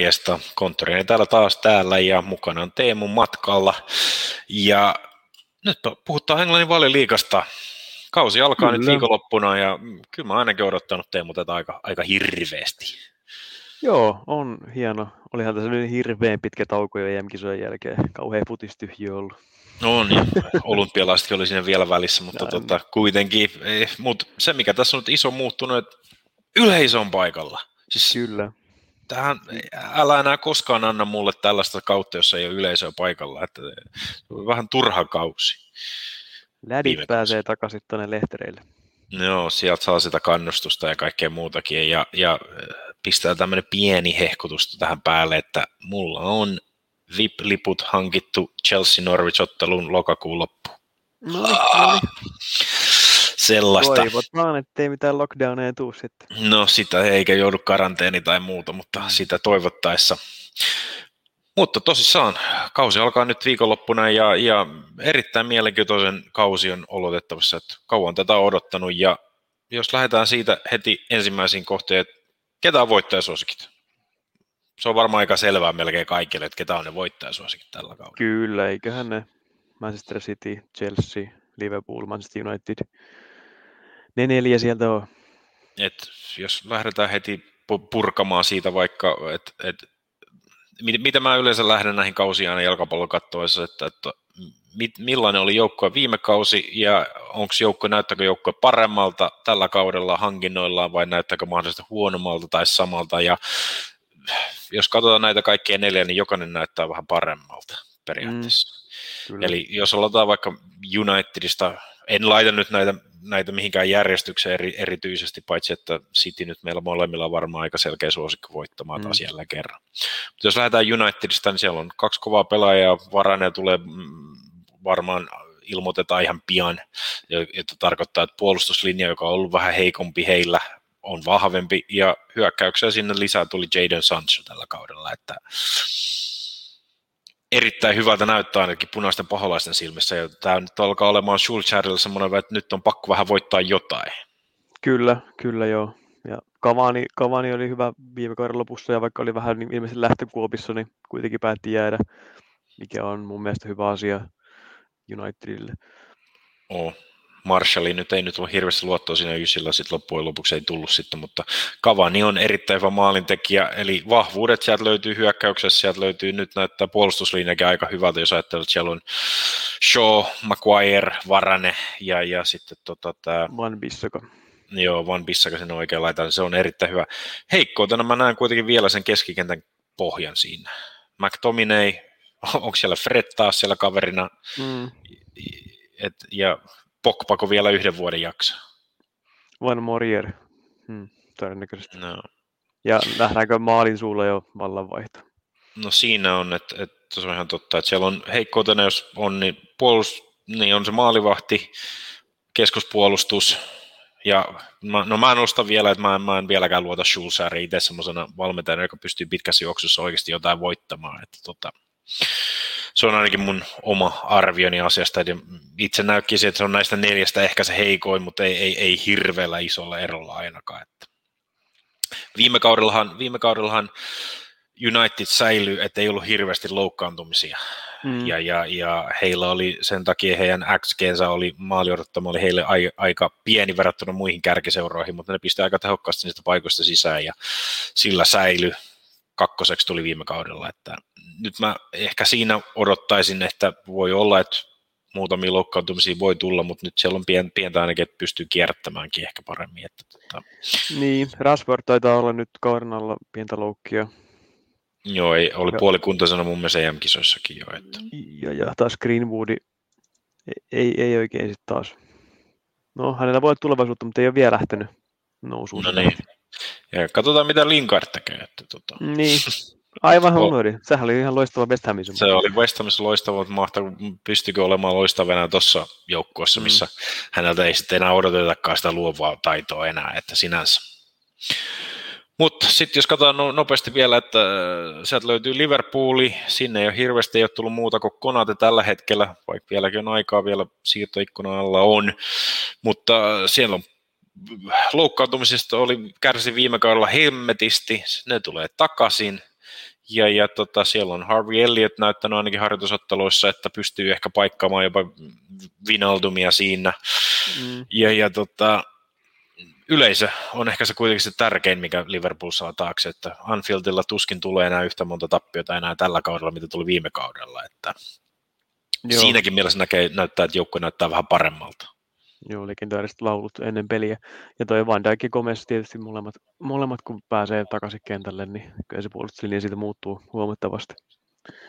Morjesta. Konttorini täällä taas täällä ja mukana on Teemu matkalla. Ja nyt puhutaan Englannin valioliikasta. Kausi alkaa kyllä. nyt viikonloppuna ja kyllä mä ainakin odottanut Teemu tätä aika, aika hirveästi. Joo, on hieno. Olihan tässä nyt hirveän pitkä tauko jo EM-kisojen jälkeen. Kauhean futistyhjiö ollut. On, ja olympialaisetkin oli siinä vielä välissä, mutta tota, kuitenkin. Eh, mutta se, mikä tässä on nyt iso muuttunut, että yleisö on paikalla. Siis Kyllä. Tähän, älä enää koskaan anna mulle tällaista kautta, jossa ei ole yleisöä paikalla. Että vähän turha kausi. Lädit pääsee takaisin tuonne lehtereille. Joo, sieltä saa sitä kannustusta ja kaikkea muutakin. Ja, ja pistää tämmöinen pieni hehkutus tähän päälle, että mulla on VIP-liput hankittu Chelsea-Norwich-ottelun lokakuun loppu. No, no. Sellaista. Toivotaan, ettei mitään lockdowneja tuu sitten. No sitä eikä joudu karanteeni tai muuta, mutta sitä toivottaessa. Mutta tosissaan, kausi alkaa nyt viikonloppuna ja, ja erittäin mielenkiintoisen kausi on olotettavassa, että kauan tätä on odottanut ja jos lähdetään siitä heti ensimmäisiin kohteen, että ketä on voittajasuosikit? Se on varmaan aika selvää melkein kaikille, että ketä on ne voittajasuosikit tällä kaudella. Kyllä, eiköhän ne Manchester City, Chelsea, Liverpool, Manchester United, ne neljä sieltä on. Et jos lähdetään heti purkamaan siitä vaikka, että et, mitä mä yleensä lähden näihin kausiin aina jalkapallon kattoessa, että, että mit, millainen oli joukkue viime kausi ja onko joukko, näyttääkö joukkue paremmalta tällä kaudella hankinnoillaan vai näyttääkö mahdollisesti huonommalta tai samalta ja jos katsotaan näitä kaikkia neljä, niin jokainen näyttää vähän paremmalta periaatteessa. Mm, Eli jos aloitetaan vaikka Unitedista, en laita nyt näitä, näitä mihinkään järjestykseen eri, erityisesti, paitsi että City nyt meillä molemmilla on varmaan aika selkeä suosikki voittamaan mm. taas jälleen kerran. Mutta jos lähdetään Unitedista, niin siellä on kaksi kovaa pelaajaa, Varane tulee mm, varmaan ilmoitetaan ihan pian, että tarkoittaa, että puolustuslinja, joka on ollut vähän heikompi heillä, on vahvempi, ja hyökkäyksiä sinne lisää tuli Jadon Sancho tällä kaudella, että erittäin hyvältä näyttää ainakin punaisten paholaisten silmissä, ja tämä nyt alkaa olemaan Schulcherille semmoinen, että nyt on pakko vähän voittaa jotain. Kyllä, kyllä joo. Ja Kavani, Kavani oli hyvä viime kauden lopussa, ja vaikka oli vähän niin ilmeisesti lähtökuopissa, niin kuitenkin päätti jäädä, mikä on mun mielestä hyvä asia Unitedille. Oh. Marshallin nyt ei nyt ole hirveästi luottoa siinä Ysillä, sitten loppujen lopuksi ei tullut sitten, mutta Kavani on erittäin hyvä maalintekijä, eli vahvuudet sieltä löytyy hyökkäyksessä, sieltä löytyy nyt näyttää puolustuslinjakin aika hyvältä, jos ajattelet, että siellä on Shaw, Maguire, Varane ja, ja sitten tota, tämä... Van Bissaka. Joo, Van Bissaka sen oikein laitan, se on erittäin hyvä. Heikkoutena mä näen kuitenkin vielä sen keskikentän pohjan siinä. McTominay, onko siellä Fred taas siellä kaverina, mm. Et, ja Pokpako vielä yhden vuoden jakso. Van Morier, hmm, todennäköisesti. No. Ja nähdäänkö maalin suulla jo vallanvaihto? No siinä on, että, että se on ihan totta, että siellä on heikkoutena, jos on, niin, puolust, niin on se maalivahti, keskuspuolustus, ja mä, no mä nostan vielä, että mä en, mä en vieläkään luota Schulzeriin itse semmoisena valmentajana, joka pystyy pitkässä juoksussa oikeasti jotain voittamaan. Että tota, se on ainakin mun oma arvioni asiasta. Itse näyttäisi, että se on näistä neljästä ehkä se heikoin, mutta ei, ei, ei hirveällä isolla erolla ainakaan. Että viime, kaudellahan, viime kaudellahan United säilyi, että ei ollut hirveästi loukkaantumisia. Mm. Ja, ja, ja, heillä oli sen takia heidän xg oli maali oli heille ai, aika pieni verrattuna muihin kärkiseuroihin, mutta ne pisti aika tehokkaasti niistä paikoista sisään ja sillä säily kakkoseksi tuli viime kaudella, että nyt mä ehkä siinä odottaisin, että voi olla, että muutamia loukkaantumisia voi tulla, mutta nyt siellä on pien, pientä ainakin, että pystyy kierrättämäänkin ehkä paremmin. Että, tota... Niin, Rashford taitaa olla nyt kauden alla pientä loukkia. Joo, ei, oli puolikuntaisena mun mielestä EM-kisoissakin jo. Että... Ja, ja taas Greenwoodi ei, ei oikein sitten taas. No, hänellä voi olla tulevaisuutta, mutta ei ole vielä lähtenyt nousuun. No niin. Ja katsotaan, mitä Lingard tekee. Että, tota... Niin, Aivan huomioidi. Sehän oli ihan loistava West Hamissa. Se oli West Hamissa loistava, mutta mahtava, pystykö olemaan loistavana tuossa joukkueessa, mm. missä mm. häneltä ei sitten enää odotetakaan sitä luovaa taitoa enää, että sinänsä. Mutta sitten jos katsotaan no, nopeasti vielä, että äh, sieltä löytyy Liverpooli, sinne ei ole hirveästi ei ole tullut muuta kuin Konate tällä hetkellä, vaikka vieläkin on aikaa vielä siirtoikkunan alla on, mutta siellä on loukkaantumisesta oli kärsi viime kaudella hemmetisti, ne tulee takaisin, ja, ja tota, siellä on Harvey Elliott näyttänyt ainakin harjoitusotteluissa, että pystyy ehkä paikkaamaan jopa Vinaldumia siinä. Mm. Ja, ja tota, yleisö on ehkä se kuitenkin se tärkein, mikä Liverpool saa taakse, että Anfieldilla tuskin tulee enää yhtä monta tappiota enää tällä kaudella, mitä tuli viime kaudella, että Joo. siinäkin mielessä näkee, näyttää, että joukko näyttää vähän paremmalta. Joo, legendaariset laulut ennen peliä. Ja toi Van Dijk ja Gomez tietysti molemmat, molemmat, kun pääsee takaisin kentälle, niin kyllä se puolustuslinja siitä muuttuu huomattavasti.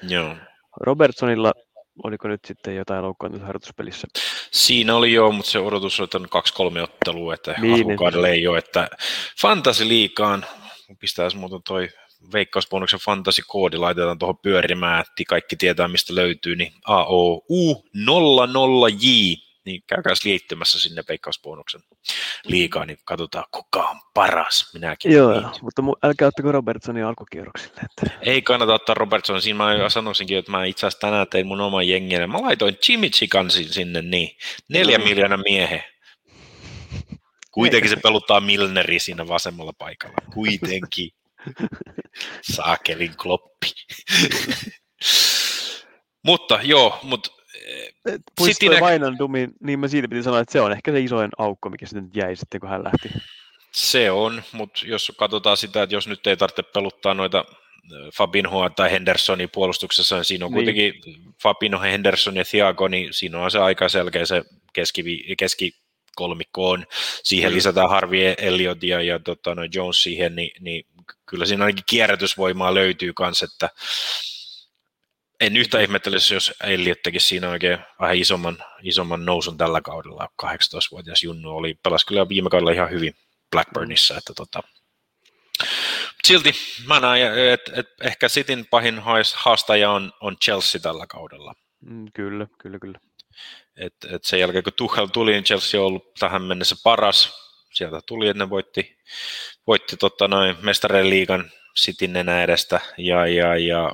Joo. Robertsonilla oliko nyt sitten jotain loukkaantunut harjoituspelissä? Siinä oli joo, mutta se odotus on että kaksi kolme ottelua, että niin, alkukaudella ei ole, että Fantasy liikaan, pistäisi muuten toi veikkausbonuksen fantasy-koodi laitetaan tuohon pyörimään, että kaikki tietää mistä löytyy, niin AOU00J niin käykää liittymässä sinne veikkausbonuksen liikaa, niin katsotaan kuka on paras. Minäkin. Joo, niin. mutta älkää ottako Robertsonia alkukierroksille. Että... Ei kannata ottaa Robertson. Siinä mä sanoisinkin, että mä itse asiassa tänään tein mun oman jengille. Mä laitoin Jimmy Chikansin sinne, niin neljä mm. miljoonaa miehe. Kuitenkin se peluttaa Milneri siinä vasemmalla paikalla. Kuitenkin. Saakelin kloppi. mutta joo, mutta Puistoi Vainandumi, niin mä siitä piti sanoa, että se on ehkä se isoin aukko, mikä sitten jäi sitten, kun hän lähti. Se on, mutta jos katsotaan sitä, että jos nyt ei tarvitse peluttaa noita Fabinhoa tai Hendersonia puolustuksessa, niin siinä on niin. kuitenkin Fabinho, Henderson ja Thiago, niin siinä on se aika selkeä se keski, keskikolmikko on. Siihen mm. lisätään Harvey Elliot ja, ja tota, no Jones siihen, niin, niin kyllä siinä ainakin kierrätysvoimaa löytyy kanssa, että en yhtä ihmettelisi, jos Elliot tekisi siinä oikein vähän isomman, isomman nousun tällä kaudella. 18-vuotias Junnu oli, pelasi kyllä viime kaudella ihan hyvin Blackburnissa, että tota, silti mä näen, että et ehkä Cityn pahin haastaja on, on Chelsea tällä kaudella. Mm, kyllä, kyllä, kyllä. Et, et sen jälkeen kun Tuchel tuli, niin Chelsea on ollut tähän mennessä paras. Sieltä tuli, että ne voitti, voitti tota noin mestareen liigan Cityn enää edestä ja, ja, ja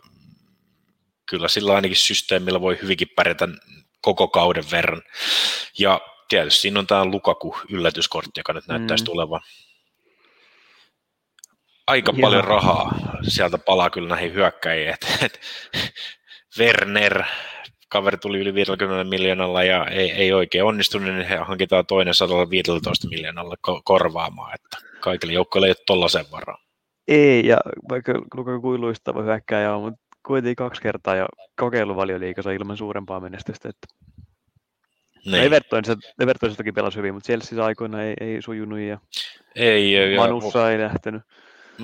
kyllä sillä ainakin systeemillä voi hyvinkin pärjätä koko kauden verran. Ja tietysti siinä on tämä Lukaku yllätyskortti, joka nyt näyttäisi mm. tulevan. Aika Joo. paljon rahaa sieltä palaa kyllä näihin hyökkäjiin. Et, et, Werner, kaveri tuli yli 50 miljoonalla ja ei, ei oikein onnistunut, niin he hankitaan toinen 115 miljoonalla korvaamaan. Että kaikille joukkoille ei ole tollaisen varaa. Ei, ja vaikka Lukaku kuiluistava hyökkääjä on, mutta kuitenkin kaksi kertaa jo kokeillut valioliikassa ilman suurempaa menestystä. Että niin. Everton, toki pelasi hyvin, mutta Chelsea aikoina ei, ei sujunut ja ei, Manussa ja, ei lähtenyt.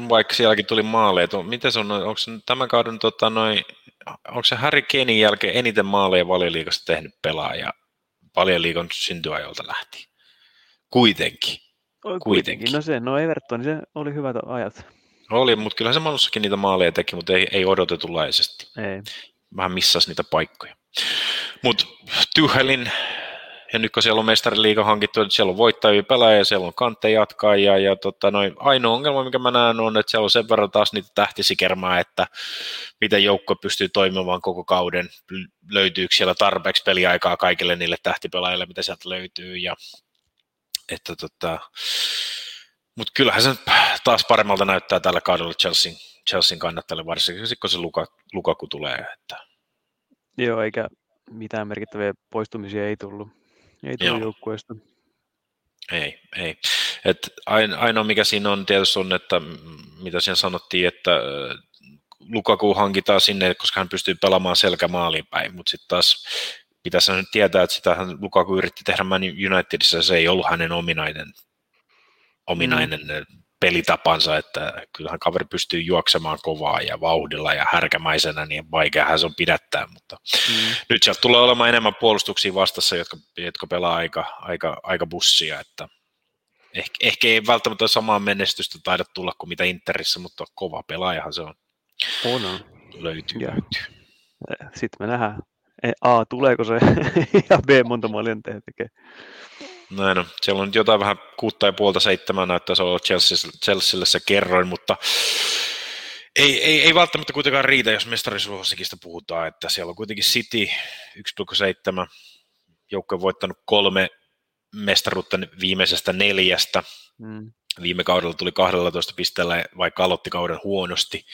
Vaikka sielläkin tuli maaleja. Miten se on, onko se tämän kauden, tota, noi, onko se Harry Kanein jälkeen eniten maaleja valioliikassa tehnyt pelaaja valioliikan syntyajolta lähti? Kuitenkin. Kuitenkin. Kuitenkin. No se, no Everton, se oli hyvät ajat. Oli, mutta kyllä se Manussakin niitä maaleja teki, mutta ei, ei odotetulaisesti. Ei. Vähän missasi niitä paikkoja. Mutta Tyhelin, ja nyt kun siellä on mestariliiga hankittu, että siellä on voittajia pelaajia, siellä on kante jatkaa, ja, ja tota, noin, ainoa ongelma, mikä mä näen, on, että siellä on sen verran taas niitä tähtisikermaa, että miten joukko pystyy toimimaan koko kauden, löytyykö siellä tarpeeksi peliaikaa kaikille niille tähtipelaajille, mitä sieltä löytyy, ja että tota, mutta kyllähän se taas paremmalta näyttää tällä kaudella Chelsean, Chelsean kannattajalle, varsinkin kun se Luka, Lukaku tulee. Että... Joo, eikä mitään merkittäviä poistumisia ei tullut, ei tullut joukkueesta. Ei, ei. Et ainoa mikä siinä on tietysti on, että mitä siinä sanottiin, että Lukaku hankitaan sinne, koska hän pystyy pelaamaan selkämaaliin päin, mutta sitten taas pitäisi nyt tietää, että sitä Lukaku yritti tehdä Man Unitedissa, se ei ollut hänen ominainen ominainen mm. pelitapansa, että kyllähän kaveri pystyy juoksemaan kovaa ja vauhdilla ja härkämäisenä, niin vaikeahan se on pidättää, mutta mm. nyt sieltä tulee olemaan enemmän puolustuksia vastassa, jotka, jotka pelaa aika, aika, aika bussia, että ehkä, ehkä ei välttämättä samaa menestystä taida tulla kuin mitä Interissä, mutta kova pelaajahan se on. On, on. Löytyy, ja. löytyy. Sitten me nähdään, A, tuleeko se, ja B, monta maalia tekee. Näin on. Siellä on nyt jotain vähän kuutta ja puolta seitsemän näyttäisi olla Chelsealle, se kerroin, mutta ei, ei, ei välttämättä kuitenkaan riitä, jos mestarisuosikista puhutaan, että siellä on kuitenkin City 1,7, joukko on voittanut kolme mestaruutta viimeisestä neljästä. Mm. Viime kaudella tuli 12 pisteellä, vaikka aloitti kauden huonosti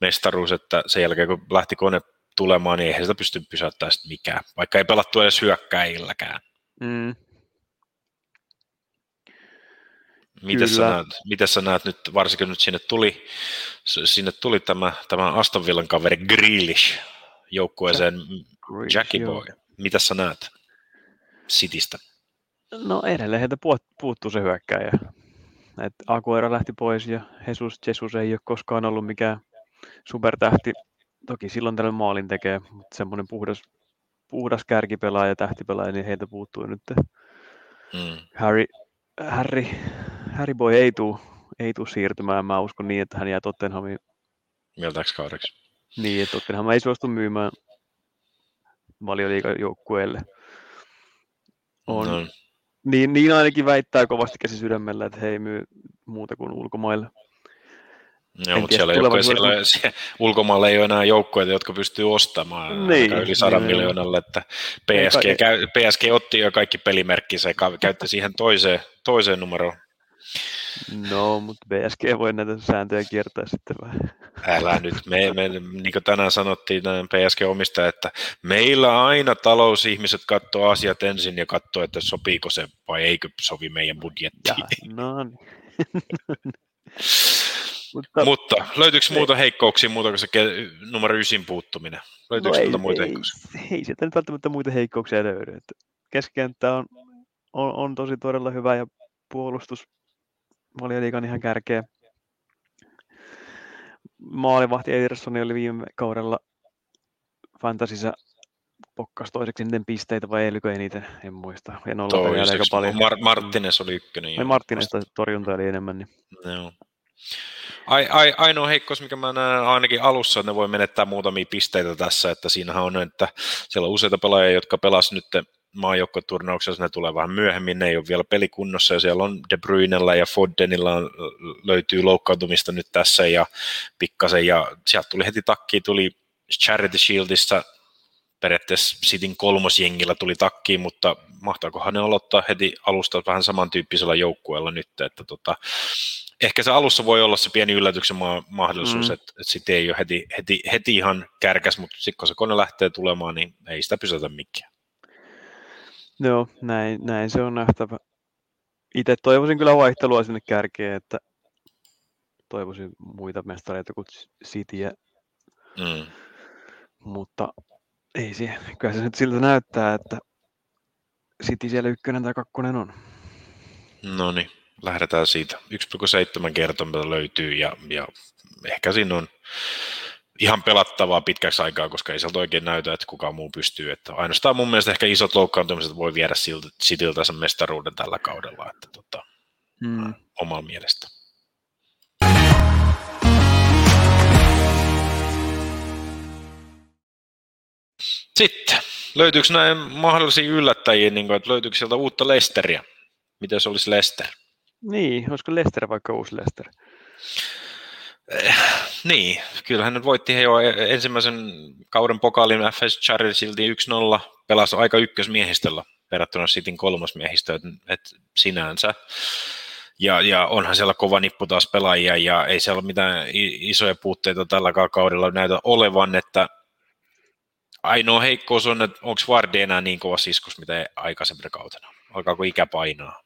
mestaruus, että sen jälkeen kun lähti kone tulemaan, niin eihän sitä pysty pysäyttämään mikään, vaikka ei pelattu edes hyökkäilläkään. Mm. Miten sä, näet, miten sä näet nyt, varsinkin nyt sinne tuli, sinne tuli tämä, tämä Aston Villan kaveri Grealish joukkueeseen Jack, Jackie Boy. Mitä sä näet Citystä? No edelleen heiltä puuttuu se hyökkäjä. Et Aguero lähti pois ja Jesus, Jesus ei ole koskaan ollut mikään supertähti. Toki silloin tällä maalin tekee, mutta semmoinen puhdas, puhdas kärkipelaaja, tähtipelaaja, niin heiltä puuttuu nyt. Hmm. Harry, Harry, Harry Boy ei tule ei tuu siirtymään. Mä uskon niin, että hän jää Tottenhamiin. Miltäks kaudeksi? Niin, että Tottenham ei suostu myymään valioliikajoukkueelle. On, no. niin, niin, ainakin väittää kovasti käsi sydämellä, että he ei myy muuta kuin ulkomaille. Joo, mutta siellä, joukkoja, siellä, siellä ulkomailla ei ole enää joukkoja, jotka pystyy ostamaan niin, yli 100 niin, miljoonalle, että PSG, käy, PSG otti jo kaikki pelimerkkinsä ja käytti siihen toiseen, toiseen numeroon. No, mutta BSG voi näitä sääntöjä kiertää sitten vähän. Älä nyt, me, me, niin kuin tänään sanottiin PSG-omistaja, että meillä aina talousihmiset katsoo asiat ensin ja katsoo, että sopiiko se vai eikö sovi meidän budjettiin. Ja, no niin. Mutta, Mutta löytyykö ei. muuta heikkouksia muuta kuin se numero ysin puuttuminen? Löytyykö no ei, muita ei, heikkouksia? Ei sieltä nyt välttämättä muita heikkouksia löydy. keskenttä on, on, on, tosi todella hyvä ja puolustus valioliikan ihan kärkeä. Maalivahti Ederson oli viime kaudella Fantasissa pokkas toiseksi eniten pisteitä vai eikö eniten, en muista. En ole aika paljon. Mar- Martinez oli ykkönen. Ei Martinez torjunta oli enemmän. Niin. Joo. Ai, ai, ainoa heikkous, mikä mä näen ainakin alussa, että ne voi menettää muutamia pisteitä tässä, että siinähän on, että siellä on useita pelaajia, jotka pelas nyt maajoukkoturnauksessa, ne tulee vähän myöhemmin, ne ei ole vielä pelikunnossa, ja siellä on De Bruynella ja Foddenilla on, löytyy loukkaantumista nyt tässä, ja pikkasen, ja sieltä tuli heti takki, tuli Charity Shieldissa periaatteessa Cityn kolmosjengillä tuli takkiin, mutta mahtaakohan ne aloittaa heti alusta vähän samantyyppisellä joukkueella nyt, että tota, ehkä se alussa voi olla se pieni yllätyksen ma- mahdollisuus, mm. että, että sitten ei ole heti, heti, heti ihan kärkäs, mutta sitten kun se kone lähtee tulemaan, niin ei sitä pysätä mikään. Joo, näin, näin se on nähtävä. Itse toivoisin kyllä vaihtelua sinne kärkeen, että toivoisin muita mestareita kuin Cityä. Mm. Mutta ei se, kyllä se nyt siltä näyttää, että City siellä ykkönen tai kakkonen on. No niin, lähdetään siitä. 1,7 kertomaa löytyy ja, ja ehkä siinä on ihan pelattavaa pitkäksi aikaa, koska ei sieltä oikein näytä, että kukaan muu pystyy. Että ainoastaan mun mielestä ehkä isot loukkaantumiset voi viedä Cityltä sen mestaruuden tällä kaudella, että tota, hmm. omalla mielestä. Sitten, löytyykö näin mahdollisia yllättäjiä, niin kuin, että löytyykö sieltä uutta Lesteriä? Miten se olisi Lester? Niin, olisiko Lester vaikka uusi Lester? Niin, kyllähän nyt voitti jo ensimmäisen kauden pokaalin FS Charity 1-0, pelasi aika ykkösmiehistöllä verrattuna Cityn kolmosmiehistöön, että et sinänsä. Ja, ja onhan siellä kova nippu taas pelaajia ja ei siellä mitään isoja puutteita tällä kaudella näytä olevan, että ainoa heikkous on, että onko Vardi enää niin kova siskus, mitä aikaisempina kautena? Alkaako ikä painaa?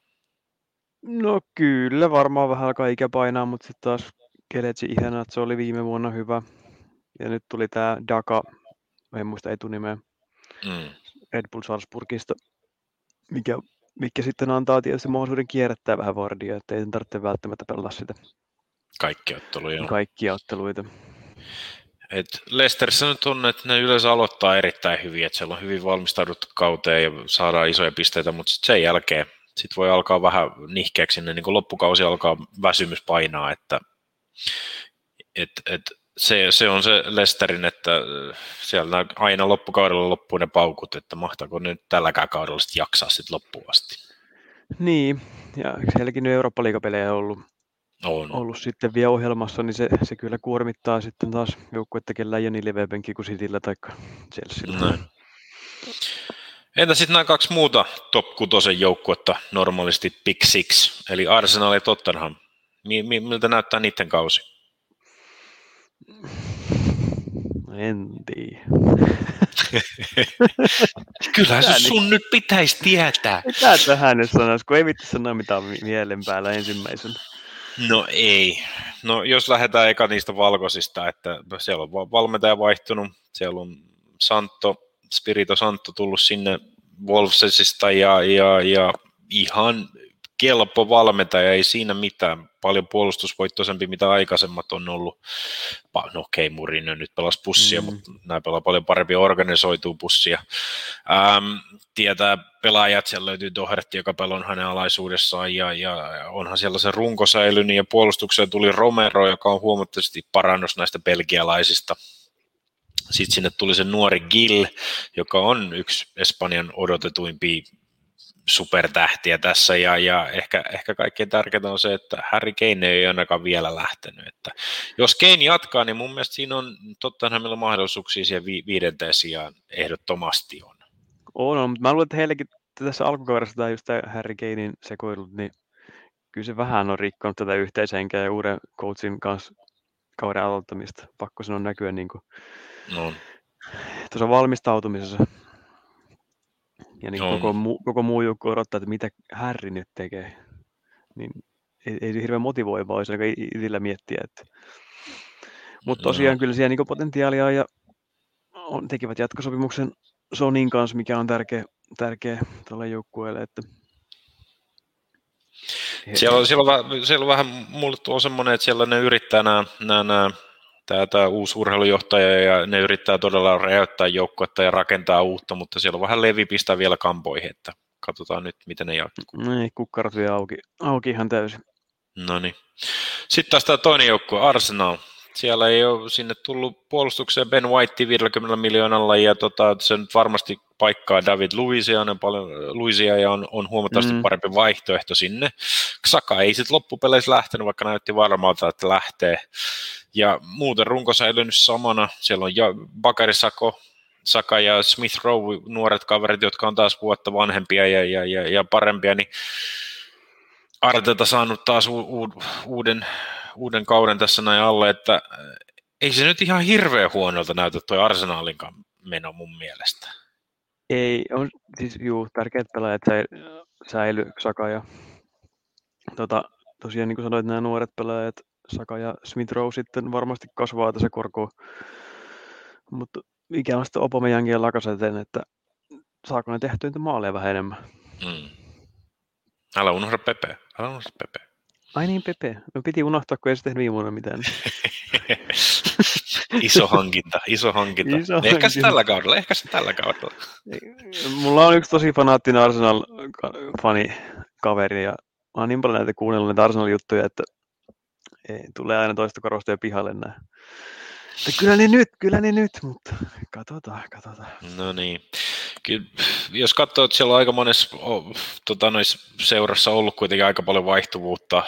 No kyllä, varmaan vähän alkaa ikä painaa, mutta sitten taas Keletsi ihana, että se oli viime vuonna hyvä. Ja nyt tuli tämä Daka, en muista etunimeä, mm. Red Bull Salzburgista, mikä, mikä sitten antaa tietysti mahdollisuuden kierrättää vähän Vardia, että ei tarvitse välttämättä pelata sitä. Kaikki otteluja. Kaikki otteluita. Et Leicesterissa nyt on, että ne yleensä aloittaa erittäin hyvin, että siellä on hyvin valmistauduttu kauteen ja saadaan isoja pisteitä, mutta sitten sen jälkeen sit voi alkaa vähän nihkeäksi niin kun loppukausi alkaa väsymys painaa, että et, et se, se, on se Lesterin, että siellä aina loppukaudella loppuu ne paukut, että mahtaako nyt tälläkään kaudella sitten jaksaa sitten loppuun asti. Niin, ja sielläkin nyt Eurooppa-liigapelejä on ollut on. ollut sitten vielä ohjelmassa, niin se, se kyllä kuormittaa sitten taas joukkuetta, kellä ei ole niin leveä kuin Cityllä tai Chelsealla. Näin. Entä sitten nämä kaksi muuta top 6 joukkuetta normaalisti Big Six, eli Arsenal ja Tottenham. Miltä näyttää niiden kausi? En tiedä. Kyllä se sun nyt pitäisi tietää. Mitä tähän nyt sanoisi, kun ei vittu sanoa mitään mielen päällä ensimmäisenä. No ei. No jos lähdetään eka niistä valkoisista, että siellä on valmentaja vaihtunut, siellä on Santo, Spirito Santo tullut sinne Wolvesista ja, ja, ja ihan kelpo valmentaja, ei siinä mitään. Paljon puolustusvoittoisempi, mitä aikaisemmat on ollut. No okei, okay, Mourinho nyt pelasi pussia, mm. mutta nämä pelaa paljon parempi organisoituu pussia. Ähm, tietää pelaajat, siellä löytyy Doherty, joka pelon hänen alaisuudessaan, ja, ja onhan siellä se runko säilynyt, ja puolustukseen tuli Romero, joka on huomattavasti parannus näistä belgialaisista. Sitten sinne tuli se nuori Gill, joka on yksi Espanjan odotetuimpia supertähtiä tässä ja, ja ehkä, ehkä kaikkein tärkeintä on se, että Harry Kane ei ainakaan vielä lähtenyt. Että jos Kane jatkaa, niin mun mielestä siinä on totta hänellä mahdollisuuksia siihen vi- viidenteen sijaan ehdottomasti on. On, on, mutta mä luulen, että heillekin tässä alkukaudessa tämä just tämä Harry Kanein sekoilut, niin kyllä se vähän on rikkonut tätä yhteishenkeä ja uuden coachin kanssa kauden aloittamista. Pakko sanoa näkyä niin kuin, no. tuossa valmistautumisessa. Ja niin koko, muu, koko muu joukko odottaa, että mitä Harry nyt tekee. Niin ei, ei hirveän motivoivaa olisi aika itsellä miettiä. Että... Mutta tosiaan kyllä siellä niin potentiaalia ja on, tekivät jatkosopimuksen Sonin kanssa, mikä on tärkeä, tärkeä tälle joukkueelle. Että... Siellä on, siellä, on, siellä on vähän, mulle on semmoinen, että siellä ne yrittää nämä, nämä, nämä tämä, tämä uusi urheilujohtaja ja ne yrittää todella räjäyttää joukkuetta ja rakentaa uutta, mutta siellä on vähän levi pistää vielä kampoihin, että katsotaan nyt, miten ne jatkuu. Niin, kukkarat vielä auki, auki ihan täysin. No niin. Sitten taas tämä toinen joukkue, Arsenal. Siellä ei ole sinne tullut puolustukseen Ben White 50 miljoonalla ja tota, se nyt varmasti paikkaa David Luisia, on paljon, Luisia ja on, on huomattavasti mm. parempi vaihtoehto sinne. Saka ei sitten loppupeleissä lähtenyt, vaikka näytti varmalta, että lähtee. Ja muuten runko säilynyt samana. Siellä on ja Bakari Sako, Saka ja Smith Rowe, nuoret kaverit, jotka on taas vuotta vanhempia ja, ja, ja, ja parempia, niin Arteta saanut taas u, u, uuden, uuden kauden tässä näin alle, että ei se nyt ihan hirveän huonolta näytä tuo Arsenalin meno mun mielestä. Ei, on siis juu, tärkeät pelaajat säily, Saka ja tota, tosiaan niin kuin sanoit, nämä nuoret pelaajat, Saka ja Smith Rowe sitten varmasti kasvaa tässä korkoa. Mutta mikä on sitten Opomejankin ja Lakaseteen, että saako ne tehtyä niitä maaleja vähän enemmän. Mm. Älä unohda Pepe. Älä unohda Pepe. Ai niin, Pepe. No piti unohtaa, kun ei se tehnyt viime vuonna mitään. iso hankinta, iso hankinta. Iso ehkä hankinta. se tällä kaudella, ehkä se tällä kaudella. Mulla on yksi tosi fanaattinen Arsenal-fani kaveri ja mä oon niin paljon näitä kuunnellut näitä Arsenal-juttuja, että ei, tulee aina toista korosta ja pihalle näin. Että kyllä ne nyt, kyllä ne nyt, mutta katsotaan, katsotaan. No niin. Jos katsoo, että siellä on aika monessa tota, seurassa ollut kuitenkin aika paljon vaihtuvuutta,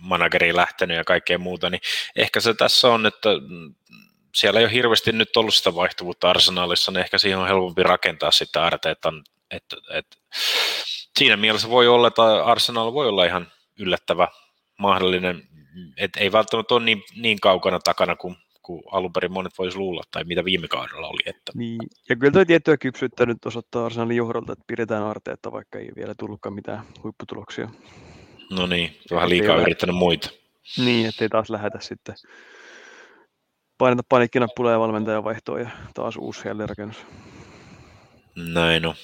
manageri lähtenyt ja kaikkea muuta, niin ehkä se tässä on, että siellä ei ole hirveästi nyt ollut sitä vaihtuvuutta arsenaalissa, niin ehkä siihen on helpompi rakentaa sitä Arteetan, että, että, että siinä mielessä voi olla, että Arsenal voi olla ihan yllättävä mahdollinen et ei välttämättä ole niin, niin kaukana takana kuin, kuin alun perin monet voisi luulla, tai mitä viime kaudella oli. Että... Niin. Ja kyllä tuo tiettyä kypsyyttä nyt osoittaa Arsenalin johdolta, että pidetään Arteetta, vaikka ei vielä tullutkaan mitään huipputuloksia. No niin, vähän liikaa ettei yrittänyt muita. Niin, ettei taas lähetä sitten paineta paniikkinappuja ja valmentajan vaihtoa ja taas uusi jälleenrakennus. Näin on.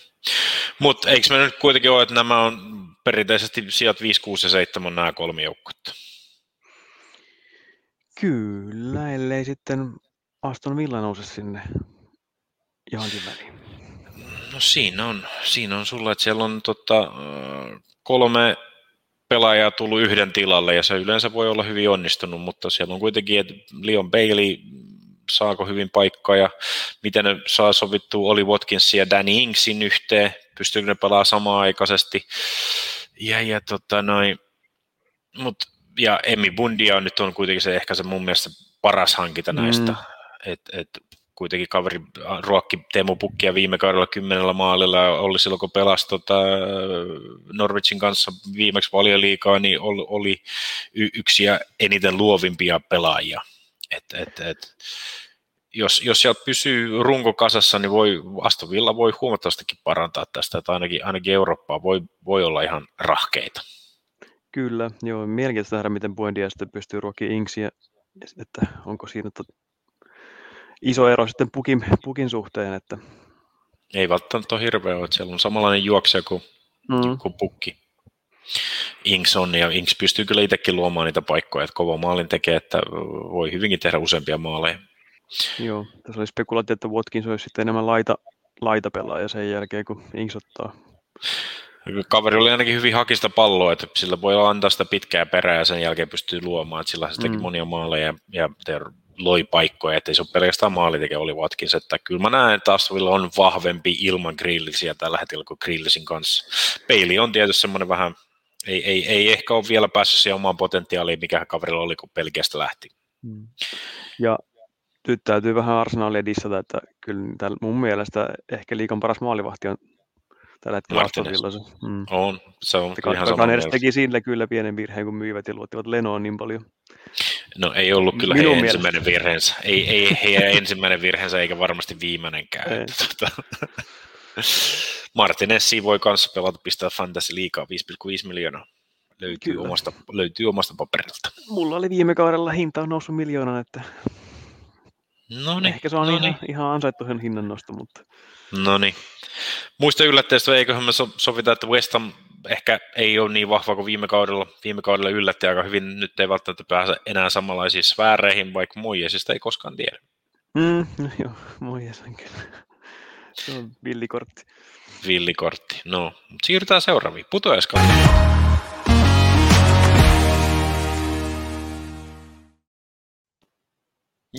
Mutta eikö me nyt kuitenkin ole, että nämä on perinteisesti sijat 5, 6 ja 7 on nämä kolme joukkuetta? Kyllä, ellei sitten Aston Villa nouse sinne johonkin väliin. No siinä on, siinä on sulla, että siellä on tota, kolme pelaajaa tullut yhden tilalle ja se yleensä voi olla hyvin onnistunut, mutta siellä on kuitenkin, että Leon Bailey saako hyvin paikkaa ja miten ne saa sovittua Oli Watkinsin ja Danny Inksin yhteen, pystyykö ne pelaamaan samaan aikaisesti. Ja, ja tota noin, mutta ja Emmi Bundia on nyt on kuitenkin se ehkä se mun mielestä paras hankinta näistä. Mm. Et, et, kuitenkin kaveri ruokki Teemu Pukkia viime kaudella kymmenellä maalilla oli silloin, kun pelasi tota Norwichin kanssa viimeksi valioliikaa, niin oli, oli y- yksi ja eniten luovimpia pelaajia. Et, et, et, jos, jos sieltä pysyy runko kasassa, niin voi, Aston Villa voi huomattavastikin parantaa tästä, että ainakin, ainakin Eurooppaa voi, voi olla ihan rahkeita. Kyllä, joo, mielenkiintoista nähdä, miten Buendia sitten pystyy ruokkimaan Inksiä, että onko siinä iso ero sitten pukin, pukin suhteen, että ei välttämättä ole hirveä, että siellä on samanlainen juoksija kuin, mm. kuin pukki. Inks on, ja Inks pystyy kyllä itsekin luomaan niitä paikkoja, että kova maalin tekee, että voi hyvinkin tehdä useampia maaleja. Joo, tässä oli spekulaatio, että Watkins olisi sitten enemmän laita, laitapelaaja sen jälkeen, kun Inks ottaa. Kaveri oli ainakin hyvin hakista palloa, että sillä voi antaa sitä pitkää perää ja sen jälkeen pystyy luomaan, että sillä se teki mm. monia maaleja ja, ja loi paikkoja, ettei se ole pelkästään maalitekijä oli Watkins, että kyllä mä näen, että Astovilla on vahvempi ilman grillisiä tällä hetkellä kuin grillisin kanssa. Peili on tietysti semmoinen vähän, ei, ei, ei ehkä ole vielä päässyt siihen omaan potentiaaliin, mikä kaverilla oli, kun Pelkiästä lähti. Mm. Ja nyt täytyy vähän Arsenalia dissata, että kyllä mun mielestä ehkä liikan paras maalivahti on tällä hetkellä Aston Mm. On, se on Että ihan sama edes teki sillä kyllä pienen virheen, kun myivät ja luottivat Lenoon niin paljon. No ei ollut kyllä Minun heidän mielestä. ensimmäinen virheensä. Ei, ei heidän ensimmäinen virheensä eikä varmasti viimeinenkään. Ei. Tota, Martinessi voi kanssa pelata pistää Fantasy liikaa 5,5 miljoonaa. Löytyy omasta, löytyy omasta paperilta. Mulla oli viime kaudella hinta on noussut miljoonan, että Noniin, ehkä se on noniin. ihan, ihan ansaittu sen hinnan nosto, mutta... No niin. Muista yllättäjistä, eiköhän me sovita, että West Ham ehkä ei ole niin vahva kuin viime kaudella. Viime kaudella yllätti aika hyvin, nyt ei välttämättä pääse enää samanlaisiin sfääreihin, vaikka Moiesista ei koskaan tiedä. Mm, no joo, Moies on kyllä. Se on villikortti. Villikortti, no. Siirrytään seuraaviin. Putoajaskaan.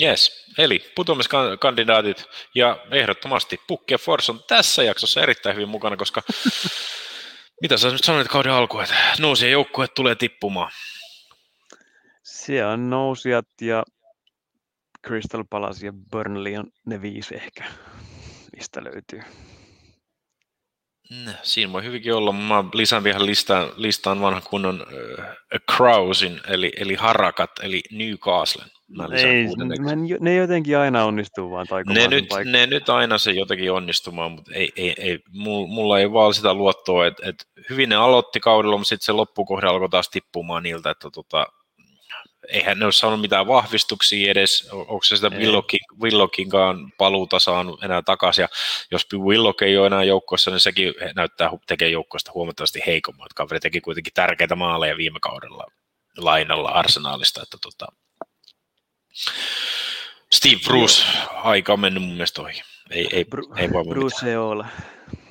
Yes, eli putoamiskandidaatit ja ehdottomasti Pukki ja Force on tässä jaksossa erittäin hyvin mukana, koska mitä sä nyt sanoit kauden alkuun, että nousija joukkue tulee tippumaan? Siellä on nousijat ja Crystal Palace ja Burnley on ne viisi ehkä, mistä löytyy. No, siinä voi hyvinkin olla. Mä lisään vielä listaan, listaan vanhan kunnon uh, Krausin, eli, eli Harakat, eli Newcastlen. Mä ei, mä, ne jotenkin aina onnistuu vaan tai ne nyt, ne nyt aina se jotenkin onnistumaan, mutta ei, ei, ei, mulla ei vaan sitä luottoa, että, että hyvin ne aloitti kaudella, mutta sitten se loppukohde alkoi taas tippumaan niiltä, että tota, eihän ne ole saanut mitään vahvistuksia edes, onko se sitä Willockin, Willockinkaan paluuta saanut enää takaisin, ja jos Willock ei ole enää joukkoissa, niin sekin näyttää tekee joukkoista huomattavasti heikommat. Kaveri teki kuitenkin tärkeitä maaleja viime kaudella lainalla arsenaalista, että tota, Steve Bruce, aika on mennyt mun mielestä ohi. Ei, ei, Bru- ei voi Bruce ei ole.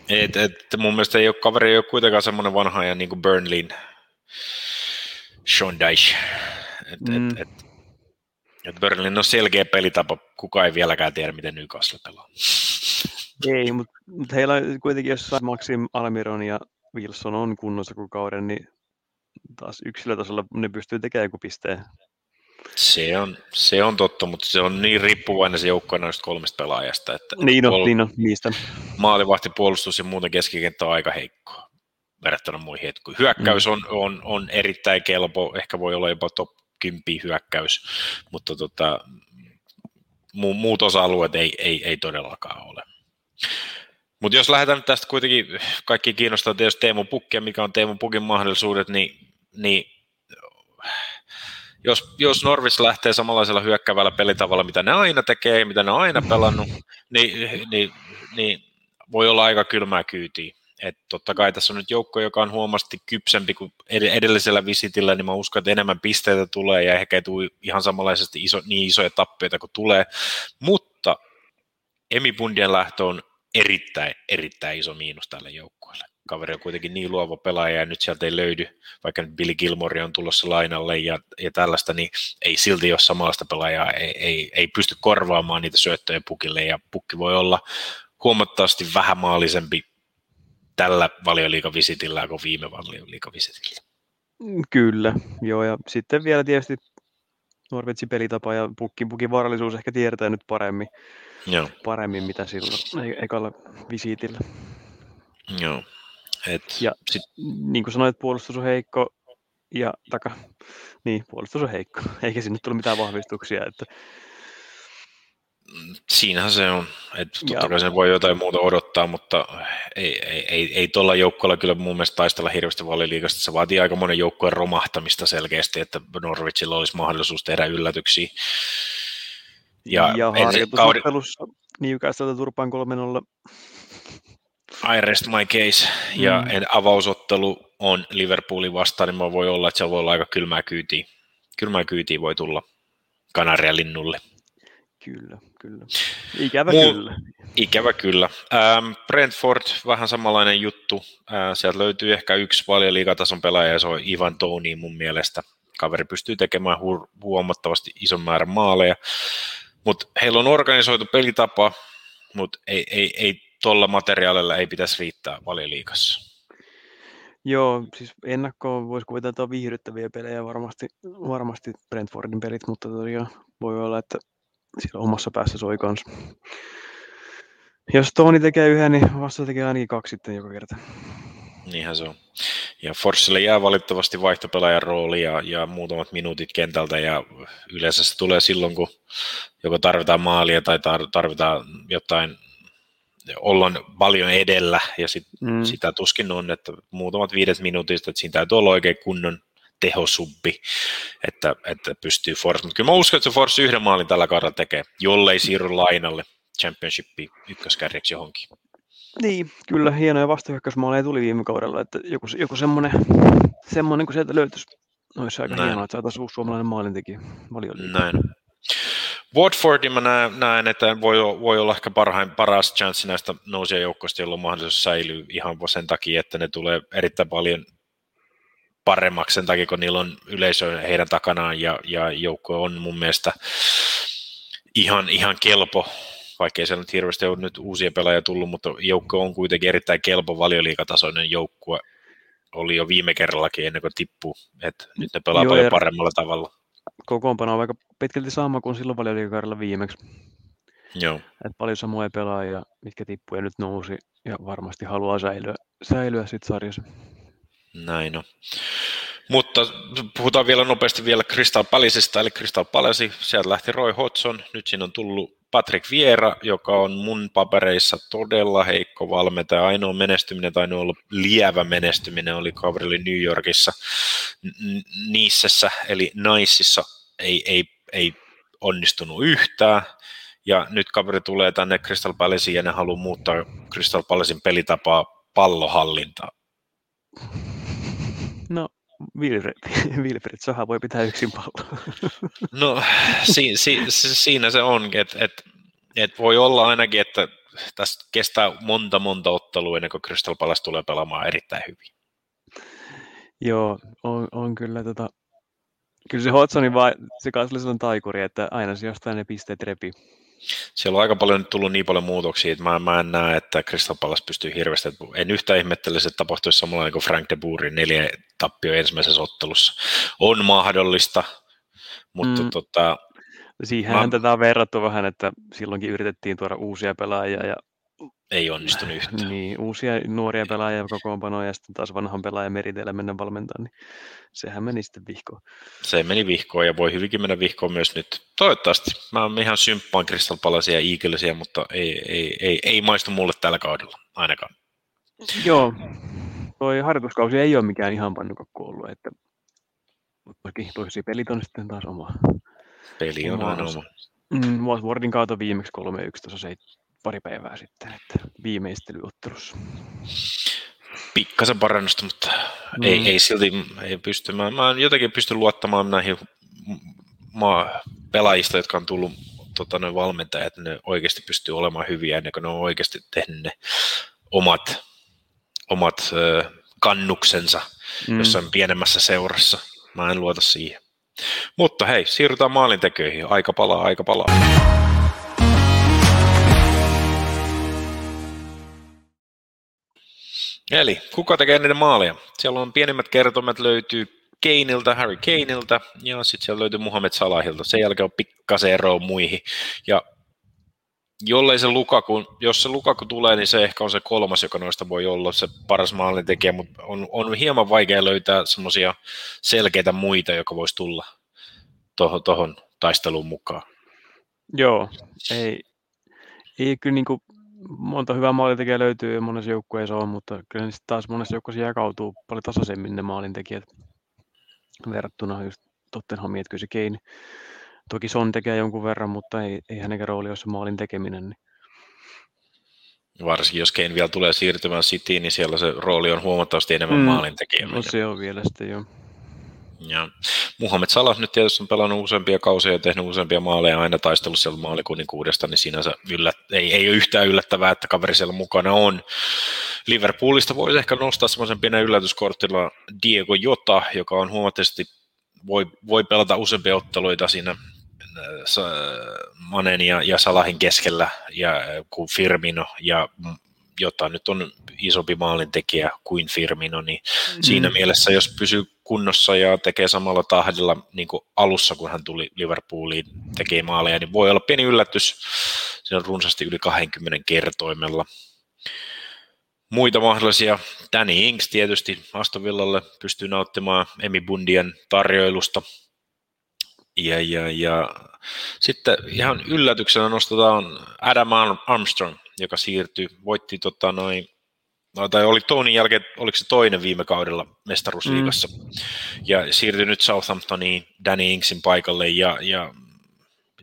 Et, et, mun mielestä ei ole, kaveri ei ole kuitenkaan semmoinen vanha ja niin kuin Burnleyn Sean Dyche. Et, mm. et, et, et Burnleyn on selkeä pelitapa, kuka ei vieläkään tiedä, miten Newcastle pelaa. Ei, mutta mut heillä on kuitenkin, jos Maxim Almiron ja Wilson on kunnossa kuukauden, niin taas yksilötasolla ne pystyy tekemään joku pisteen se on, se on totta, mutta se on niin riippuvainen se joukko noista kolmesta pelaajasta. Että niin on, niin on, niistä. Maalivahti, puolustus ja muuten keskikenttä on aika heikkoa verrattuna muihin. Et hyökkäys mm. on, on, on, erittäin kelpo, ehkä voi olla jopa top 10 hyökkäys, mutta tota, mu, muut osa-alueet ei, ei, ei todellakaan ole. Mutta jos lähdetään tästä kuitenkin, kaikki kiinnostaa tietysti Teemu Pukkia, mikä on Teemu Pukin mahdollisuudet, niin, niin jos, jos Norvis lähtee samanlaisella hyökkävällä pelitavalla, mitä ne aina tekee, mitä ne on aina pelannut, niin, niin, niin voi olla aika kylmää kyytiä. Et totta kai tässä on nyt joukko, joka on huomasti kypsempi kuin edellisellä visitillä, niin mä uskon, että enemmän pisteitä tulee ja ehkä ei tule ihan samanlaisesti iso, niin isoja tappioita kuin tulee. Mutta Emibundien lähtö on erittäin, erittäin iso miinus tälle joukkueelle kaveri on kuitenkin niin luova pelaaja ja nyt sieltä ei löydy, vaikka nyt Billy Gilmore on tulossa lainalle ja, ja tällaista, niin ei silti ole samanlaista pelaajaa, ei, ei, ei pysty korvaamaan niitä syöttöjä pukille ja pukki voi olla huomattavasti vähämaalisempi tällä valioliikavisitillä kuin viime valioliikavisitillä. Kyllä, joo ja sitten vielä tietysti Norvetsin pelitapa ja pukkin, pukin varallisuus ehkä tiedetään nyt paremmin. Joo. paremmin mitä silloin e- ekalla visiitillä. Joo. Et Ja sit, Niin kuin sanoit, puolustus on heikko ja taka, niin, puolustus on heikko, eikä sinne tullut mitään vahvistuksia. Että, siinähän se on. Et Ja- totta kai sen voi jotain muuta odottaa, mutta ei, ei, ei, ei tuolla joukkueella kyllä mun mielestä taistella hirveästi valioliigasta. Se vaatii aika monen joukkueen romahtamista selkeästi, että Norwichilla olisi mahdollisuus tehdä yllätyksiä. Ja, ja ennen kauden, harjoitusottelussa Newcastle turpaan 3-0. I rest my case, ja Mm. en, avausottelu on Liverpoolin vastaan, niin voi olla, että se voi olla aika kylmää kyytiä. Kylmää kyytiä voi tulla Kanaria linnulle. Kyllä, kyllä. Ikävä Muu- kyllä. Ikävä kyllä. Ähm, Brentford, vähän samanlainen juttu. Äh, sieltä löytyy ehkä yksi paljon liigatason pelaaja, ja se on Ivan Toni mun mielestä. Kaveri pystyy tekemään hu- huomattavasti ison määrän maaleja. Mutta heillä on organisoitu pelitapa, mutta ei, ei, ei tuolla materiaalilla ei pitäisi riittää valioliigassa. Joo, siis ennakkoon voisi kuvitella, että on viihdyttäviä pelejä varmasti, varmasti Brentfordin pelit, mutta tosiaan voi olla, että siellä omassa päässä soi kanssa. Jos Toni tekee yhden, niin vasta tekee ainakin kaksi sitten joka kerta. Niinhän se on. Ja Forssille jää valitettavasti vaihtopelaajan rooli ja, ja muutamat minuutit kentältä ja yleensä se tulee silloin, kun joko tarvitaan maalia tai tar- tarvitaan jotain, ollaan paljon edellä ja sit, Mm. sitä tuskin on, että muutamat viidet minuutit, että siinä täytyy olla oikein kunnon tehosubbi, että, että pystyy Force. Mutta kyllä mä uskon, että se Force yhden maalin tällä kaudella tekee, jollei siirry lainalle championshipiin ykköskärjeksi johonkin. Niin, kyllä hienoja vastahyökkäysmaaleja tuli viime kaudella, että joku, joku semmoinen, semmoinen kun sieltä löytyisi, olisi aika Näin. hienoa, että saataisiin uusi suomalainen maalintekijä valioliigaan. Näin. Watfordin mä näen, näen että voi, voi olla ehkä parhain, paras chanssi näistä nousijajoukkoista, jolla on mahdollisuus säilyy ihan sen takia, että ne tulee erittäin paljon paremmaksi sen takia, kun niillä on yleisö heidän takanaan ja, ja joukko on mun mielestä ihan, ihan kelpo, vaikkei siellä nyt hirveästi ole nyt uusia pelaajia tullut, mutta joukko on kuitenkin erittäin kelpo valioliikatasoinen joukkue. Oli jo viime kerrallakin ennen kuin tippuu, että nyt ne pelaa Joo, paljon ja- paremmalla tavalla. Kokoonpano on aika pitkälti sama kuin silloin valioliigakaudella viimeksi. Joo. Et paljon samoja pelaajia, mitkä tippuu ja nyt nousi ja varmasti haluaa säilyä, säilyä sit sarjassa. Näin on. Mutta puhutaan vielä nopeasti vielä Crystal Palaceista, eli Crystal Palace, sieltä lähti Roy Hodgson, nyt siinä on tullut Patrick Viera, joka on mun papereissa todella heikko valmentaja. Ainoa menestyminen tai ollut lievä menestyminen oli kaverille New Yorkissa Niissessä, eli Naisissa ei, ei, ei onnistunut yhtään. Ja nyt kaveri tulee tänne Crystal Palaceen ja ne haluaa muuttaa Crystal Palacen pelitapaa pallohallintaa. No, Wilfred, Wilfred Saha voi pitää yksin palloa. No si, si, si, siinä se on, että et, et voi olla ainakin, että tästä kestää monta monta ottelua ennen kuin Crystal Palace tulee pelaamaan erittäin hyvin. Joo, on, on kyllä tota, kyllä se Hodgsonin vaan, se kanssa on taikuri, että aina se jostain ne pisteet repii. Siellä on aika paljon nyt tullut niin paljon muutoksia, että mä, mä en näe, että Crystal Palace pystyy hirveästi. En yhtään ihmettele, että tapahtuisi samanlainen kuin Frank de Boerin neljä tappio ensimmäisessä ottelussa. On mahdollista, mutta mm. tota, Siihenhän Mä- tätä on verrattu vähän, että silloinkin yritettiin tuoda uusia pelaajia ja ei onnistunut yhtään. niin, uusia nuoria pelaajia kokoonpanoja ja sitten taas vanhan pelaajan meriteillä mennä valmentamaan, niin sehän meni sitten vihkoon. Se meni vihkoon ja voi hyvinkin mennä vihkoon myös nyt. Toivottavasti. Mä oon ihan symppaan Crystal Palacea ja Eaglesia, mutta ei, ei, ei, ei maistu mulle tällä kaudella ainakaan. Joo, toi harjoituskausi ei ole mikään ihan pannukakku ollut, että mutta toki toisia pelit on sitten taas oma. Peli on aina oma. Mm, Watfordin kautta viimeksi 3-1 tuossa se pari päivää sitten, että viimeistelyottelussa. Pikkasen parannusta, mutta Mm. ei, ei silti ei pysty. Mä, mä en jotenkin pysty luottamaan näihin maa, pelaajista, jotka on tullut tota, noin valmentajat, että ne oikeasti pystyy olemaan hyviä ennen kuin ne on oikeasti tehnyt ne omat, omat ö, kannuksensa Mm. jossain pienemmässä seurassa. Mä en luota siihen. Mutta hei, siirrytään maalintekijöihin. Aika palaa, aika palaa. Eli kuka tekee niiden maalia? Siellä on pienimmät kertomat löytyy Keiniltä, Harry Keiniltä ja sitten siellä löytyy Muhammed Salahilta. Sen jälkeen on pikkasen eroa muihin. Ja jollei se Lukaku, jos se Lukaku tulee, niin se ehkä on se kolmas, joka noista voi olla se paras maalintekijä, mutta on, on hieman vaikea löytää semmoisia selkeitä muita, joka voisi tulla tuohon taisteluun mukaan. Joo, ei, ei kyllä niin kuin monta hyvää maalintekijää löytyy ja monessa joukkueessa on, mutta kyllä taas monessa joukkueessa jakautuu paljon tasaisemmin ne maalintekijät verrattuna just Tottenhamiin, että kyllä se Kane, toki Son tekee jonkun verran, mutta ei, ei hänen rooli ole se maalin tekeminen. Niin. Varsinkin jos Kane vielä tulee siirtymään Cityin, niin siellä se rooli on huomattavasti enemmän mm. maalin tekeminen. No se on vielä sitten jo. Ja Muhammed Salah nyt tietysti on pelannut useampia kausia ja tehnyt useampia maaleja aina taistellut siellä maalikuninkuudesta, niin sinänsä yllät, ei, ei ole yhtään yllättävää, että kaveri siellä mukana on. Liverpoolista voisi ehkä nostaa semmoisen pienen yllätyskortilla Diego Jota, joka on huomattavasti, voi, voi pelata useampia otteluita siinä äh, Manen ja, ja Salahin keskellä ja äh, kuin Firmino ja jota nyt on isompi maalintekijä kuin Firmino, niin mm. siinä mielessä, jos pysyy kunnossa ja tekee samalla tahdilla niin kuin alussa, kun hän tuli Liverpooliin, tekee maaleja, niin voi olla pieni yllätys. Se on runsasti yli 20 kertoimella. Muita mahdollisia, Danny Ings tietysti Aston Villalle pystyy nauttimaan Emi Bundian tarjoilusta. Ja, ja, ja sitten ihan yllätyksenä nostetaan Adam Armstrong, joka siirtyi, voitti tota noin, no, tai oli Tonin jälkeen, oliko se toinen viime kaudella mestaruusliigassa, mm. ja siirtyi nyt Southamptoniin Danny Inksin paikalle, ja, ja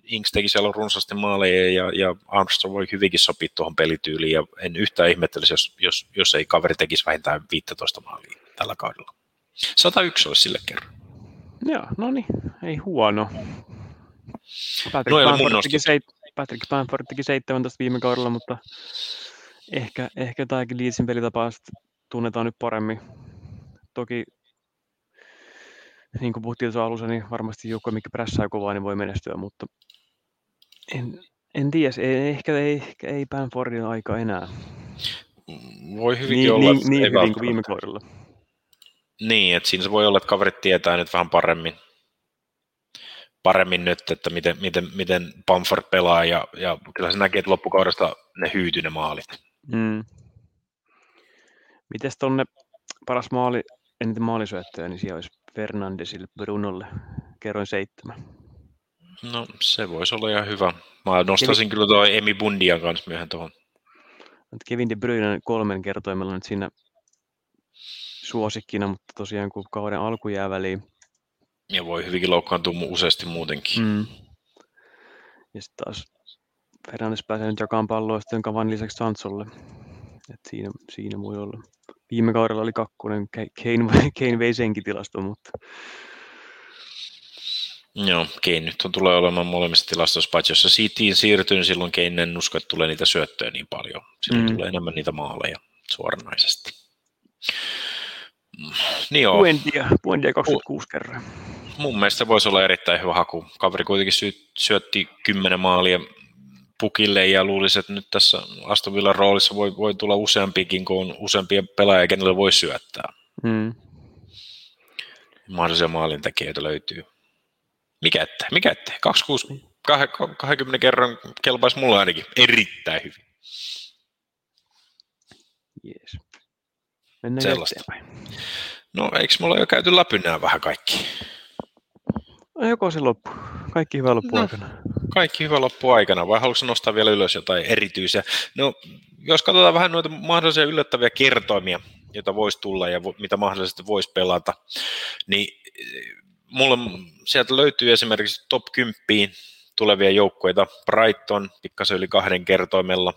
Inks teki siellä runsaasti maaleja, ja, ja Armstrong voi hyvinkin sopia tuohon pelityyliin, ja en yhtään ihmettelisi, jos, jos, jos ei kaveri tekisi vähintään 15 maalia tällä kaudella. 101 olisi sille kerran. Joo, no niin, ei huono. Patrick Bamford teki, seit, Patrick Bamford teki 17 viime kaudella, mutta ehkä, ehkä tämäkin Leedsin pelitapa tunnetaan nyt paremmin. Toki niin kuin puhuttiin tuossa alussa, niin varmasti joukko, mikä prässää kovaa, niin voi menestyä, mutta en, en tiedä, ei, ehkä ei, ehkä ei Bamfordin aika enää. Voi hyvinkin niin, olla, niin, niin hyvin kuin viime kaudella. Niin, että siinä se voi olla, että kaverit tietää nyt vähän paremmin, paremmin nyt, että miten, miten, miten Bamford pelaa, ja, ja kyllä se näkee, että loppukaudesta ne hyytyy ne maalit. Mm. Mites tuonne paras maali, eniten maalisyöttöjä, niin siellä olisi Fernandesille Brunolle, kerroin seitsemän. No se voisi olla ihan hyvä. Mä nostaisin Kevin... kyllä tuo Emi Bundian kanssa myöhemmin tuohon. Kevin De Bruyne kolmen kertoimella nyt siinä suosikkina, mutta tosiaan kun kauden alku jää väliin, ja voi hyvinkin loukkaantua useasti muutenkin. Mm. Ja sitten taas Fernandes pääsee nyt jakamaan palloa sitten kavan lisäksi Sansolle. Et siinä, siinä voi olla. Viime kaudella oli kakkonen, Kane, Kane vei senkin tilasto, mutta... Joo, Kane nyt on tulee olemaan molemmissa tilastoissa, paitsi jos se Cityin siirtyy, niin silloin Kane en usko, että tulee niitä syöttöjä niin paljon. Silloin mm. tulee enemmän niitä maaleja suoranaisesti. Niin joo. Buendia, Buendia 26 kerran mun mielestä voisi olla erittäin hyvä haku. Kaveri kuitenkin sy- syötti kymmenen maalia pukille ja luulisi, että nyt tässä Aston Villan roolissa voi, voi tulla useampikin, kun on useampia pelaajia, kenelle voi syöttää. Mm. Mahdollisia maalintekijöitä löytyy. Mikä ettei, mikä ettei. 26, 20 kerran kelpaisi mulla ainakin erittäin hyvin. Jees. Mennään Sellaista. Eteenpäin. No eikö mulla jo käyty läpi nämä vähän kaikki? No joko se loppu. Kaikki hyvä loppu no, kaikki hyvä loppu aikana, vai haluatko nostaa vielä ylös jotain erityisiä? No, jos katsotaan vähän noita mahdollisia yllättäviä kertoimia, joita voisi tulla ja vo, mitä mahdollisesti voisi pelata, niin eh, mulla sieltä löytyy esimerkiksi top 10 tulevia joukkueita. Brighton pikkasen yli kahden kertoimella.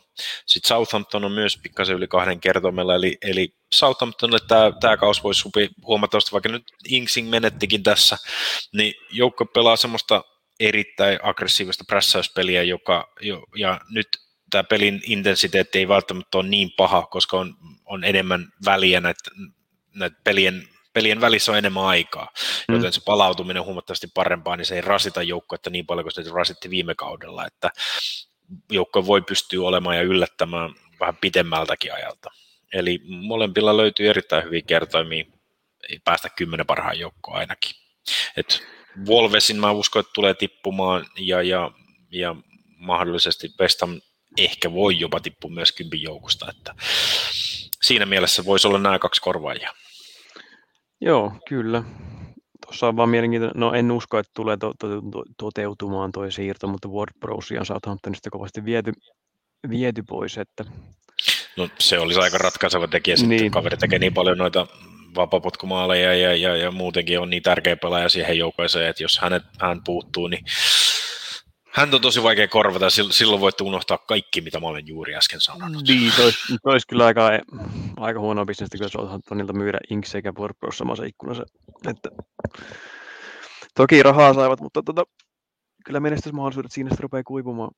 Sitten Southampton on myös pikkasen yli kahden kertoimella, eli, eli Southamptonille tämä, tämä kausi voisi sopia huomattavasti, vaikka nyt Ingsing menettikin tässä, niin joukko pelaa semmoista erittäin aggressiivista prässäyspeliä, joka, jo, ja nyt tämä pelin intensiteetti ei välttämättä ole niin paha, koska on, on enemmän väliä näitä, näitä pelien pelien välissä on enemmän aikaa, mm. joten se palautuminen on huomattavasti parempaa, niin se ei rasita joukkuetta niin paljon kuin se rasitti viime kaudella, että joukko voi pystyä olemaan ja yllättämään vähän pitemmältäkin ajalta. Eli molempilla löytyy erittäin hyviä kertoimia, ei päästä kymmenen parhaan joukkoon ainakin. Et Wolvesin mä uskon, että tulee tippumaan ja, ja, ja mahdollisesti West Ham ehkä voi jopa tippua myös kympin joukosta, että siinä mielessä voisi olla nämä kaksi korvaajia. Joo, kyllä. Tuossa on vaan mielenkiintoinen, no en usko, että tulee to- to- to- toteutumaan tuo siirto, mutta Ward Prowse on Southamptonista kovasti viety, viety pois, että No se olisi aika ratkaiseva tekijä sitten, niin. kaveri tekee niin paljon noita vapapotkumaaleja ja, ja, ja muutenkin on niin tärkeä pelaaja siihen joukkueeseen, että jos hänet, hän puuttuu, niin hän on tosi vaikea korvata, silloin voitte unohtaa kaikki, mitä mä olen juuri äsken sanonut. Niin, se olisi, se olisi kyllä aika, aika huono bisnestä, kun Southamptonilta myydä Inks sekä Warpros samassa ikkunassa. Että, toki rahaa saivat, mutta tota, kyllä menestysmahdollisuudet siinä sitten rupeaa kuivumaan.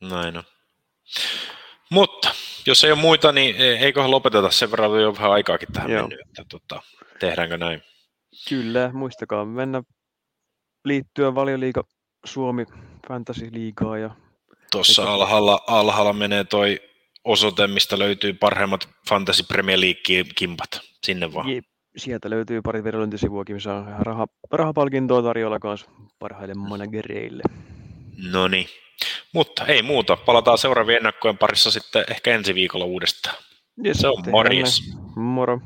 Näin on. Mutta jos ei ole muita, niin e- eiköhän lopeteta sen verran jo vähän aikaakin tähän Joo. mennyt, että tota, tehdäänkö näin? Kyllä, muistakaa mennä liittyä valioliiga Suomi Fantasy Liigaa. Ja Tuossa alhaalla, alhaalla menee toi osoite, mistä löytyy parhaimmat Fantasy Premier League-kimpat. Sinne vaan. Jep, sieltä löytyy pari vedonlyöntisivuakin, missä on raha, rahapalkintoa tarjolla kanssa parhaille managereille. No niin. Mutta ei muuta. Palataan seuraavien ennakkojen parissa sitten ehkä ensi viikolla uudestaan. Yes, Se on morjes. Moro.